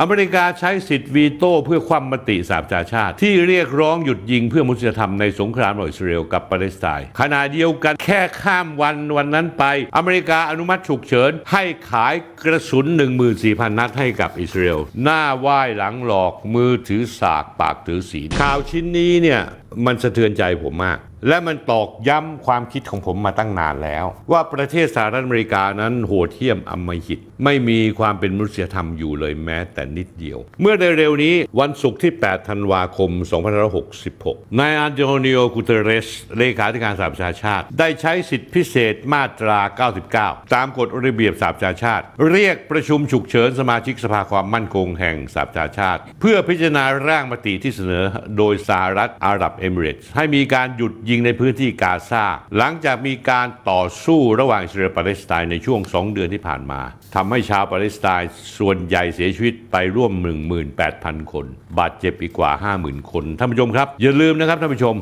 อเมริกาใช้สิทธิ์วีโต้เพื่อความมติสหประชาชาติ ที่เรียกร้องหยุดยิงเพื่อมนุษยธรรมในสงครามอิสราเอลกับปาเลสไตน์ขณะเดียวกันแค่ข้ามวันวันนั้นไป อเมริกาอนุมัติฉุกเฉิน ให้ขายกระสุน 14,000 นัดให้กับอิสราเอลหน้าไหว้หลังหลอกมือถือสากปากถือศีลข่าวชิ้นนี้เนี่ยมันสะเทือนใจผมมาก และมันตอกย้ำความคิดของผมมาตั้งนานแล้ว ว่าประเทศสหรัฐอเมริกานั้นโหดเหี้ยมอำมหิต ไม่มีความเป็นมนุษยธรรมอยู่เลยแม้แต่นิดเดียว เมื่อในเร็วนี้วันศุกร์ที่ 8 ธันวาคม 2566 นายอันโตนิโอกุเตเรส เลขาธิการสหประชาชาติ ได้ใช้สิทธิพิเศษมาตรา 99 ตามกฎระเบียบสหประชาชาติ เรียกประชุมฉุกเฉินสมาชิกสภาความมั่นคงแห่งสหประชาชาติ เพื่อพิจารณาร่างมติที่เสนอโดยสหรัฐอาหรับเอมิเรตส์ให้มีการหยุดยิงในพื้นที่กาซาหลังจากมีการต่อสู้ระหว่างอิสราเอลปาเลสไตน์ในช่วง 2 เดือนที่ผ่านมาทำให้ชาวปาเลสไตน์ส่วนใหญ่เสียชีวิตไปร่วม 18,000 คน บาดเจ็บอีกกว่า 50,000 คนท่านผู้ชมครับ อย่าลืมนะครับท่านผู้ชม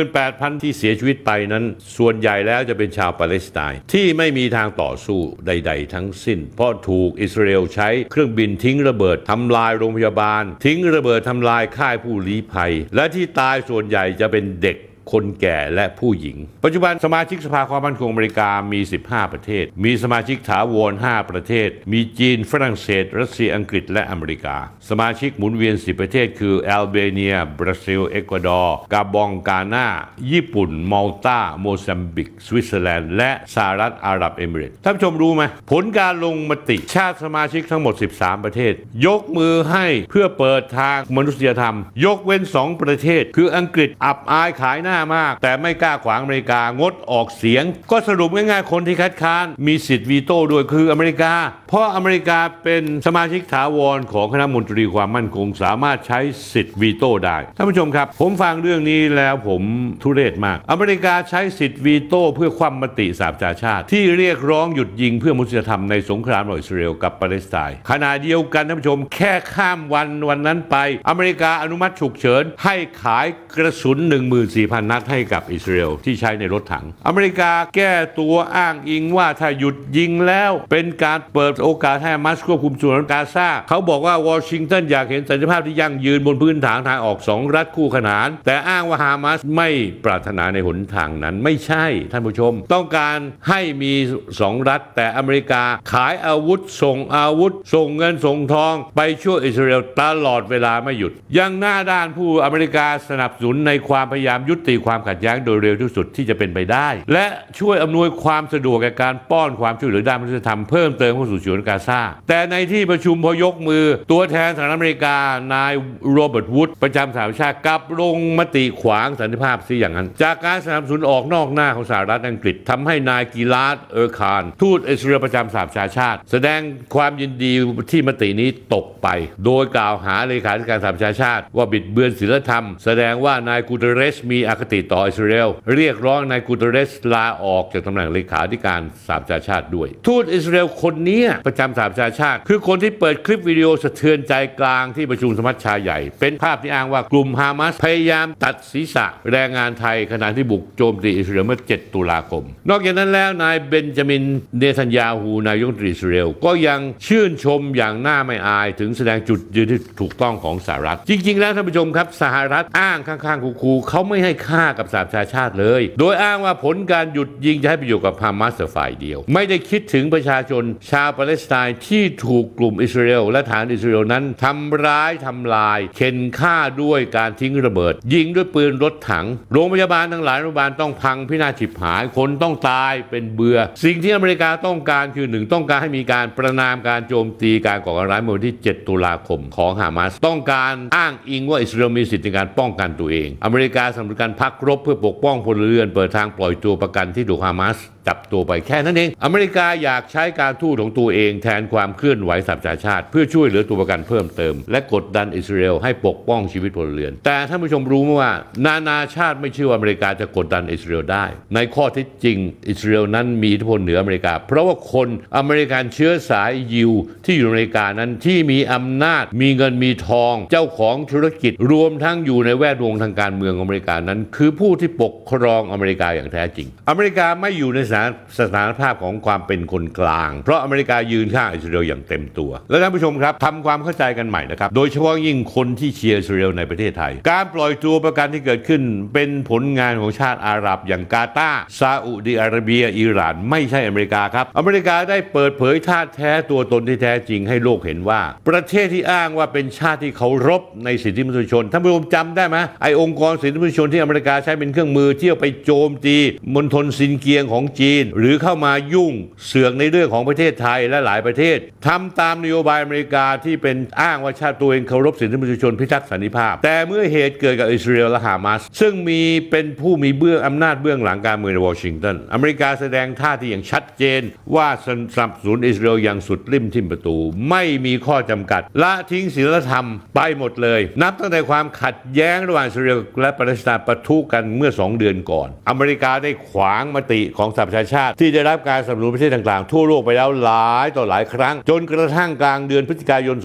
18,000 ที่เสียชีวิตไปนั้น ส่วนใหญ่แล้วจะเป็นชาวปาเลสไตน์ที่ไม่มีทางต่อสู้ใด ๆ ทั้งสิ้น เพราะถูกอิสราเอลใช้เครื่องบินทิ้งระเบิดทำลายโรงพยาบาล ทิ้งระเบิดทำลายค่ายผู้ลี้ภัย และที่ตายส่วนใหญ่จะเป็นเด็ก คนแก่และผู้หญิง ปัจจุบันสมาชิกสภาความมั่นคงอเมริกามี 15 ประเทศ มีสมาชิกถาวร 5 ประเทศ มีจีน ฝรั่งเศส รัสเซีย อังกฤษ และอเมริกา สมาชิกหมุนเวียน 10 ประเทศ คือแอลเบเนีย บราซิล เอกวาดอร์ กาบอง กาหน้า ญี่ปุ่น มัลตา โมซัมบิก สวิตเซอร์แลนด์ และสหรัฐอาหรับเอมิเรตส์ ท่านผู้ชมรู้ไหม ผลการลงมติชาติสมาชิกทั้งหมด 13 ประเทศ ยกมือให้เพื่อเปิดทางมนุษยธรรม ยกเว้น 2 ประเทศ คืออังกฤษ อับอายขายหน้ามาก แต่ไม่กล้าขวางอเมริกางดออกเสียง ก็สรุปง่ายๆคนที่คัดค้านมีสิทธิ์วีโต้ด้วยคืออเมริกา เพราะอเมริกาเป็นสมาชิกถาวรของคณะมนตรีความมั่นคง สามารถใช้สิทธิ์วีโต้ได้ท่านผู้ชมครับ ผมฟังเรื่องนี้แล้วผมทุเรศมาก อเมริกาใช้สิทธิ์วีโต้เพื่อความมติสหประชาชาติ ที่เรียกร้องหยุดยิงเพื่อมนุษยธรรมในสงครามระหว่างอิสราเอลกับปาเลสไตน์ขณะเดียวกันท่านผู้ชมแค่ข้ามวันวันนั้นไป อเมริกาอนุมัติฉุกเฉิน ให้ขายกระสุน 14,000 นัดให้กับอิสราเอลที่ใช้ในรถถัง อเมริกาแก้ตัวอ้างอิงว่าถ้าหยุดยิงแล้วเป็นการเปิดโอกาสให้มัสควบคุมส่วนกาซาเขาบอกว่าวอชิงตันอยากเห็นสันติภาพที่ยั่งยืนบนพื้นฐานทางออกสองรัฐคู่ขนาน แต่อ้างว่าฮามาสไม่ปรารถนาในหนทางนั้นไม่ใช่ท่านผู้ชม ต้องการให้มีสองรัฐ แต่อเมริกาขายอาวุธ ส่งอาวุธ ส่งเงินส่งทอง ไปช่วยอิสราเอลตลอดเวลาไม่หยุด ยังหน้าด้านพูดอเมริกาสนับสนุนในความพยายามยุติความขัดแย้งโดยเร็วที่สุดที่จะเป็นไปได้ และช่วยอำนวยความสะดวกแก่การป้อนความช่วยเหลือด้านมนุษยธรรมเพิ่มเติมเข้าสู่ฉนวนกาซาแต่ในที่ประชุมพอยกมือ ตัวแทนสหรัฐอเมริกานายโรเบิร์ตวูดประจำสหประชาชาติกลับลงมติขวางสันติภาพซะอย่างนั้น จากการสนับสนุนออกนอกหน้าของสหรัฐอังกฤษทำให้นายกีลาดเออร์คารทูตอิสราเอลประจำสหประชาชาติ แสดงความยินดีที่มตินี้ตกไป โดยกล่าวหาเลขาธิการสหประชาชาติ ว่าบิดเบือนศีลธรรม แสดงว่านายกูเตเรสมีอคติต่ออิสราเอลเรียกร้องนายกูเตเรสลาออกจากตำแหน่งเลขาธิการสหประชาชาติด้วย ทูตอิสราเอลคนนี้ประจำสหประชาชาติ คือคนที่เปิดคลิปวิดีโอสะเทือนใจกลางที่ประชุมสมัชชาใหญ่ เป็นภาพที่อ้างว่ากลุ่มฮามาสพยายามตัดศีรษะแรงงานไทยขณะที่บุกโจมตีอิสราเอลเมื่อ 7 ตุลาคม นอกจากนั้นแล้วนายเบนจามินเนทันยาฮูนายกรัฐมนตรีอิสราเอลก็ยังชื่นชมอย่างน่าไม่อายถึงแสดงจุดยืนที่ถูกต้องของสหรัฐ จริง ๆ แล้วท่านผู้ชมครับสหรัฐอ้างข้างๆคูๆเขาไม่ให้ค่ากับสหประชาชาติเลย โดยอ้างว่าผลการหยุดยิงจะให้ประโยชน์กับฮามาสฝ่ายเดียว ไม่ได้คิดถึงประชาชนชาวปาเลสไตน์ที่ถูกกลุ่มอิสราเอลและฐานอิสราเอลนั้นทำร้ายทำลายเข็นฆ่าด้วยการทิ้งระเบิด ยิงด้วยปืนรถถัง โรงพยาบาลทั้งหลายโรงพยาบาลต้องพังพินาศฉิบหายคนต้องตายเป็นเบื่อ สิ่งที่อเมริกาต้องการคือหนึ่งต้องการให้มีการประนามการโจมตีการก่อการร้ายเมื่อวันที่ 7 ตุลาคมของฮามาสต้องการอ้างอิงว่าอิสราเอลมีสิทธิในการป้องกันตัวเอง อเมริกาสนับสนุนการพักรบเพื่อปกป้องพลเรือน เปิดทางปล่อยตัวประกันที่ถูกฮามาสจับตัวไปแค่นั้นเอง อเมริกาอยากใช้การทูตของตัวเองแทนความเคลื่อนไหวสหประชาชาติ เพื่อช่วยเหลือตัวประกันเพิ่มเติม และกดดันอิสราเอลให้ปกป้องชีวิตพลเรือน แต่ท่านผู้ชมรู้ไหมว่า นานาชาติไม่เชื่อว่าอเมริกาจะกดดันอิสราเอลได้ ในข้อเที่จริง อิสราเอลนั้นมีอิทธิพลเหนืออเมริกา เพราะว่าคนอเมริกันเชื้อสายยิวที่อยู่อเมริกานั้นที่มีอำนาจ มีเงินมีทอง เจ้าของธุรกิจรวมทั้งอยู่ในแวดวงทางการเมืององอเมริกานั้น คือผู้ที่ปกครองอเมริกาอย่างแท้จริง อเมริกาไม่อยู่ในสถานสถานภาพของความเป็นคนกลาง เพราะอเมริกายืนข้างอิสราเอลอย่างเต็มตัว และท่านผู้ชมครับทำความเข้าใจกันใหม่นะครับ โดยเฉพาะยิ่งคนที่เชียร์อิสราเอลในประเทศไทย การปล่อยตัวประกันที่เกิดขึ้น เป็นผลงานของชาติอาหรับอย่างกาตาร์ซาอุดิอาระเบีย อิหร่าน ไม่ใช่อเมริกาครับ อเมริกาได้เปิดเผยท่าแท้ตัวตนที่แท้จริงให้โลกเห็นว่า ประเทศที่อ้างว่าเป็นชาติที่เคารพในสิทธิมนุษยชนท่านผู้ชมจำได้ไหมไอองค์กรสิทธิมนุษยชนที่อเมริกาใช้เป็นเครื่องมือเที่ยวไปโจมตีมณฑลซินเกียงของจีน หรือเข้ามายุ่งเสือกในเรื่องของประเทศไทยและหลายประเทศทำตามนโยบายอเมริกาที่เป็นอ้างว่าชาติตัวเองเคารพสิทธิมนุษยชนพิทักษ์สันติภาพ แต่เมื่อเหตุเกิดกับอิสราเอลและฮามาสซึ่งมีเป็นผู้มีเบื้องอำนาจเบื้องหลังการเมืองในวอชิงตันอเมริกาแสดงท่าที่อย่างชัดเจน ว่าสนับสนุนอิสราเอลอย่างสุดริมทิมประตู ไม่มีข้อจำกัด ละทิ้งศีลธรรมไปหมดเลย นับตั้งแต่ความขัดแย้งระหว่างอิสราเอลและปาเลสไตน์ปะทุกันเมื่อ 2 เดือนก่อน อเมริกาได้ขวางมติของสหประชาชาติ ที่ได้รับการสนับสนุนประเทศต่างๆ ทั่วโลกไปแล้วหลายายต่อหลายครั้ง จนกระทั่งกลางเดือนพฤศจิกายน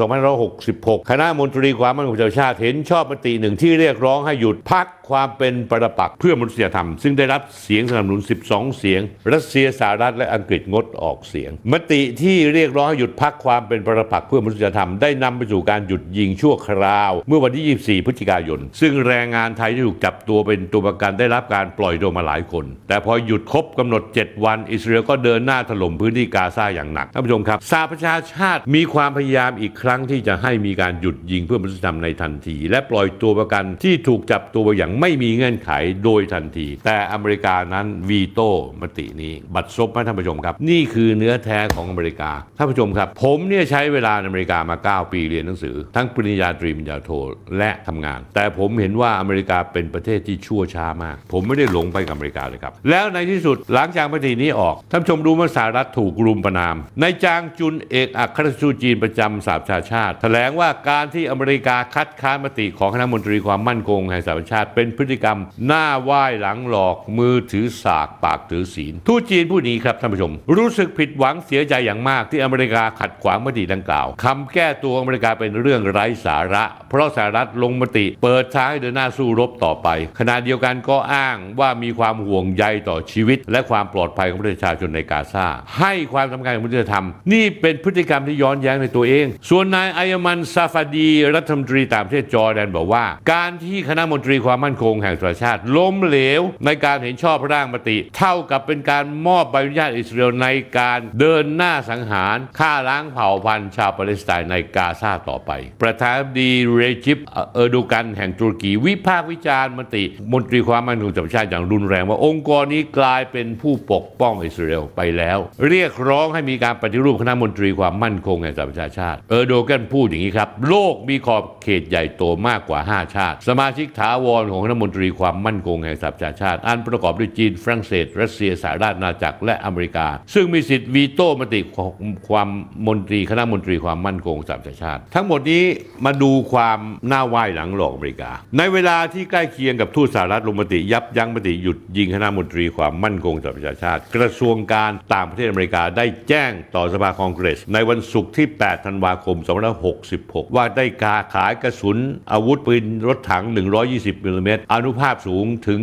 2566 คณะมนตรีความมั่นคงแห่งชาติเห็นชอบมติหนึ่งที่เรียกร้องให้หยุดพัก ความเป็นปรปักษ์เพื่อมนุษยธรรม ซึ่งได้รับเสียงสนับสนุน 12 เสียง รัสเซียสหรัฐและอังกฤษงดออกเสียง มติที่เรียกร้องให้หยุดพักความเป็นปรปักษ์เพื่อมนุษยธรรมได้นำไปสู่การหยุดยิงชั่วคราว เมื่อวันที่ 24 พฤศจิกายน ซึ่งแรงงานไทยที่ถูกจับตัวเป็นตัวประกันได้รับการปล่อยตัวมาหลายคน แต่พอหยุดครบกำหนด 7 วัน อิสราเอลก็เดินหน้าถล่มพื้นที่กาซาอย่างหนักท่านผู้ชมครับสหประชาชาติมีความพยายามอีกครั้งที่จะให้มีการหยุดยิงเพื่อมนุษยธรรมในทันที และปล่อยตัวประกันที่ถูกจับตัวอย่างไม่มีเงื่อนไขโดยทันที แต่อเมริกานั้นวีโต้มตินี้ บัตรซบไหมท่านผู้ชมครับ นี่คือเนื้อแท้ของอเมริกาท่านผู้ชมครับ ผมเนี่ยใช้เวลาในอเมริกามา 9 ปีเรียนหนังสือ ทั้งปริญญาตรีปริญญาโทและทำงาน แต่ผมเห็นว่าอเมริกาเป็นประเทศที่ชั่วช้ามาก ผมไม่ได้หลงไปกับอเมริกาเลยครับ แล้วในที่สุดหลังจากมตินี้ออกท่านผู้ชมรู้ว่าสหรัฐถูกรุมประนามในจางจุนเอกอัครราชทูตจีนประจำสหประชาชาติ แถลงว่าการที่อเมริกาคัดค้านมติของคณะมนตรีความมั่นคงแห่งสหประชาชาติเป็น็นพฤติกรรม หน้าไหว้หลังหลอกมือถือสากปากถือศีลทูตจีนผู้นี้ครับท่านผู้ชม รู้สึกผิดหวังเสียใจอย่างมากที่อเมริกาขัดขวางมติดังกล่าวคำแก้ตัวอเมริกาเป็นเรื่องไร้สาระ เพราะสหรัฐลงมติ เปิดทางให้เดินหน้าสู้รบต่อไป ขณะเดียวกันก็อ้างว่ามีความห่วงใยต่อชีวิต และความปลอดภัยของประชาชนในกาซาให้ความสำคัญกับมนุษยธรรม นี่เป็นพฤติกรรมที่ย้อนแย้งในตัวเอง ส่วนนายไอยมันซาฟาดี รัฐมนตรีต่างประเทศจอร์แดนบอกว่า การที่คณะมนตรีความมั่นคงแห่งสหประชาชาติ ล้มเหลวในการเห็นชอบร่างมติ เท่ากับเป็นการมอบใบอนุญาตอิสราเอลในการเดินหน้าสังหารฆ่าล้างเผ่าพันธุ์ชาวปาเลสไตน์ในกาซาต่อไป ประธานาธิบดีเรจิปเออร์โดกันแห่งตุรกีวิพากษ์วิจารณ์มติ มนตรีความมั่นคงสหประชาชาติอย่างรุนแรงว่าองค์กรนี้กลายเป็นผู้ปกป้องอิสราเอลไปแล้ว เรียกร้องให้มีการปฏิรูปคณะมนตรีความมั่นคงแห่งสหประชาชาติ เออร์โดกันพูดอย่างนี้ครับ โลกมีขอบเขตใหญ่โตมากกว่า 5 ชาติ สมาชิกถาวรของคณะมนตรีความมั่นคงแห่งสหประชาชาติ อันประกอบด้วยจีนฝรั่งเศส รัสเซียสหราชอาณาจักรและอเมริกา ซึ่งมีสิทธิ์วีโต้มติของความมนตรีคณะมนตรีความมั่นคงสหประชาชาติ ทั้งหมดนี้มาดูความหน้าไหว้หลังหลอกอเมริกา ในเวลาที่ใกล้เคียงกับทูตสหรัฐลงมติยับยั้งมติหยุดยิงคณะมนตรีความมั่นคงสหประชาชาติ กระทรวงการต่างประเทศอเมริกาได้แจ้งต่อสภาคองเกรส ในวันศุกร์ที่ 8 ธันวาคม 2566 ว่าได้กาขายกระสุนอาวุธปืนรถถัง 120มิลลิเมตรอนุภาพสูงถึง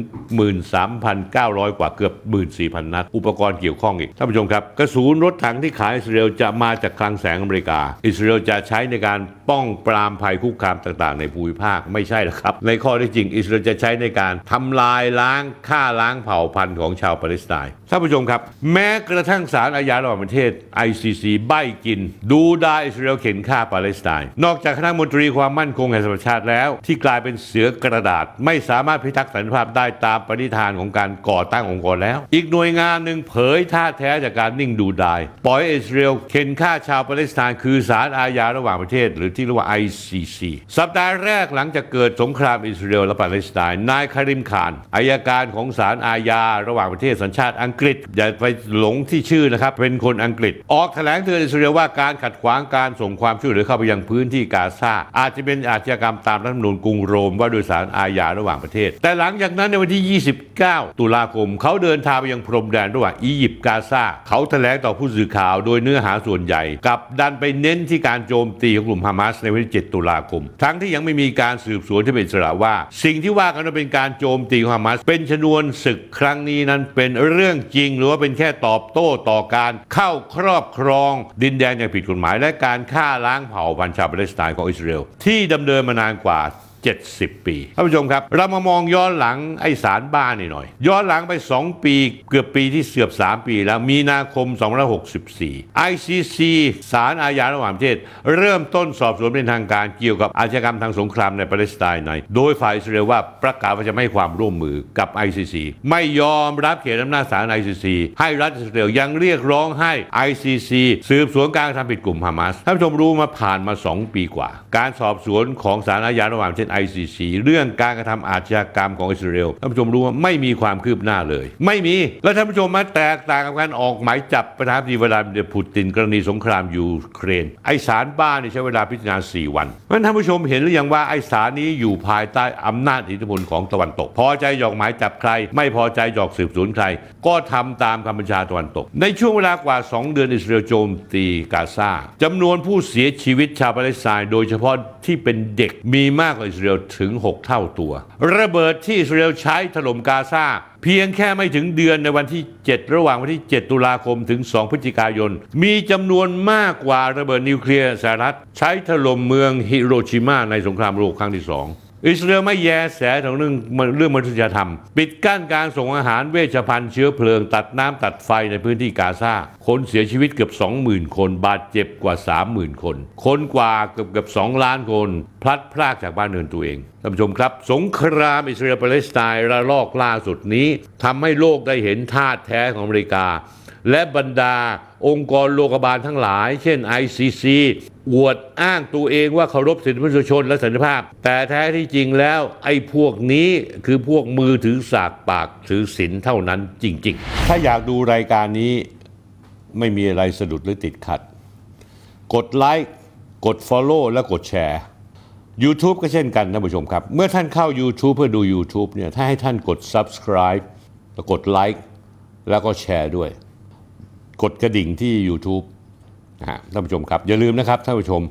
13,900 กว่าเกือบ 14,000 นัด อุปกรณ์เกี่ยวข้องอีก ท่านผู้ชมครับ กระสุนรถถังที่ขายอิสราเอลจะมาจากคลังแสงอเมริกา อิสราเอลจะใช้ในการป้องปรามภัยคุกคามต่างๆ ในภูมิภาคไม่ใช่หรอกครับ ในข้อที่จริง อิสราเอลจะใช้ในการทำลายล้างฆ่าล้างเผ่าพันธุ์ของชาวปาเลสไตน์ท่านผู้ชมครับ แม้กระทั่งศาลอาญาระหว่างประเทศ ICC ใบกิน ดูดาอิสราเอลเข็นฆ่าปาเลสไตน์นอกจากคณะมนตรีความมั่นคงแห่งสหประชาชาติแล้ว ที่กลายเป็นเสือกระดาษไม่สามารถพิทักษ์สันติภาพได้ตามปณิธานของการก่อตั้งองค์กรแล้ว อีกหน่วยงานหนึ่งเผยท่าแท้จากการนิ่งดูดาย ปล่อยอิสราเอลเข็นฆ่าชาวปาเลสไตน์คือศาลอาญาระหว่างประเทศ หรือที่เรียกว่า ICC สัปดาห์แรกหลังจากเกิดสงครามอิสราเอลและปาเลสไตน์นายคาริมขานอายการของศาลอาญาระหว่างประเทศสัญชาติอังกฤษอย่าไปหลงที่ชื่อนะครับเป็นคนอังกฤษ ออกแถลงเตือนอิสราเอลว่าการขัดขวางการส่งความช่วยเหลือเข้าไปยังพื้นที่กาซาอาจจะเป็นอาชญากรรมตามรัฐธรรมนูญกรุงโรมว่าโดยสารอาญาระระหว่างประเทศ แต่หลังจากนั้นในวันที่ 29 ตุลาคม เขาเดินทางไปยังพรมแดนระหว่างอียิปต์กาซาเขาแถลงต่อผู้สื่อข่าวโดยเนื้อหาส่วนใหญ่กับดันไปเน้นที่การโจมตีของกลุ่มฮามาสในวันที่ 7 ตุลาคม ทั้งที่ยังไม่มีการสืบสวนที่เป็นสระว่า สิ่งที่ว่ากันว่าเป็นการโจมตีของฮามาสเป็นชนวนศึกครั้งนี้นั้นเป็นเรื่องจริง หรือว่าเป็นแค่ตอบโต้ต่อการเข้าครอบครอง ดินแดนอย่างผิดกฎหมาย และการฆ่าล้างเผ่าพันธุ์ชาวปาเลสไตน์ของอิสราเอลที่ดำเนินมานานกว่า 70 ปีท่านผู้ชมครับ เรามามองย้อนหลังไอ้สารบ้านนี่หน่อย ย้อนหลังไป 2 ปีเกือบปีที่เสือบ 3 ปีแล้วมีนาคม 2564 ICC ศาลอาญาระหว่างประเทศ เริ่มต้นสอบสวนเป็นทางการเกี่ยวกับอาชญากรรมทางสงครามในปาเลสไตน์ใน โดยฝ่ายอิสราเอลว่าประกาศว่าจะไม่ให้ความร่วมมือกับ ICC ไม่ยอมรับเขตอำนาจศาล ICC ให้รัฐอิสราเอลยังเรียกร้องให้ ICC สืบสวนการทำผิดกลุ่มฮามาสท่านผู้ชมรู้มาผ่านมา 2 ปีกว่า การสอบสวนของศาลอาญาระหว่างประเทศ ICC เรื่องการกระทำอาชญากรรมของอิสราเอลท่านผู้ชมรู้ว่าไม่มีความคืบหน้าเลย ไม่มี แล้วท่านผู้ชมมาแตกต่างกับการออกหมายจับประธานาธิบดีวลาดิเมียร์ปูตินกรณีสงครามยูเครน ไอ้ศาลบ้านี่ใช้เวลาพิจารณา 4 วันเพราะฉะนั้นท่านผู้ชมเห็นหรือยังว่าไอ้ศาลนี้อยู่ภายใต้อำนาจอิทธิพลของตะวันตก พอใจอยากออกหมายจับใคร ไม่พอใจอยากสืบสวนใคร ก็ทำตามคำบัญชาตะวันตก ในช่วงเวลากว่า 2 เดือนอิสราเอลโจมตีกาซาจำนวนผู้เสียชีวิตชาวปาเลสไตน์โดยเฉพาะที่เป็นเด็กมีมากกว่าอิสราเอลถึง 6 เท่าตัว ระเบิดที่อิสราเอลใช้ถล่มกาซาเพียงแค่ไม่ถึงเดือนในวันที่ 7 ระหว่างวันที่ 7 ตุลาคมถึง 2 พฤศจิกายน มีจำนวนมากกว่าระเบิดนิวเคลียร์สหรัฐใช้ถล่มเมืองฮิโรชิมาในสงครามโลกครั้งที่ส อิสราเอลไม่แยแสถึงเรื่องเรื่องมนุษยธรรม ปิดกั้นการส่งอาหารเวชภัณฑ์เชื้อเพลิง ตัดน้ำตัดไฟในพื้นที่กาซาคนเสียชีวิตเกือบ 20,000 คน บาดเจ็บกว่า 30,000 คน คนกว่าเกือบเกือบ2ล้านคน พลัดพรากจากบ้านเรือนตัวเองท่านผู้ชมครับ สงครามอิสราเอลปาเลสไตน์ระลอกล่าสุดนี้ทำให้โลกได้เห็นท่าแท้ของอเมริกาและบรรดาองค์กรโลกบาลทั้งหลาย เช่น ICC อวดอ้างตัวเองว่าเคารพสิทธิมนุษยชนและสันติภาพ แต่แท้ที่จริงแล้วไอ้พวกนี้คือพวกมือถือสากปากถือศีลเท่านั้นจริง ๆ ถ้าอยากดูรายการนี้ไม่มีอะไรสะดุดหรือติดขัด กดไลค์กด Follow และกดแชร์ YouTube ก็เช่นกันท่านผู้ชมครับ เมื่อท่านเข้า YouTube เพื่อดู YouTube เนี่ยถ้าให้ท่านกด Subscribe แล้วกดไลค์แล้วก็แชร์ด้วย กดกระดิ่งที่ YouTube นะฮะท่านผู้ชมครับอย่าลืมนะครับท่านผู้ชม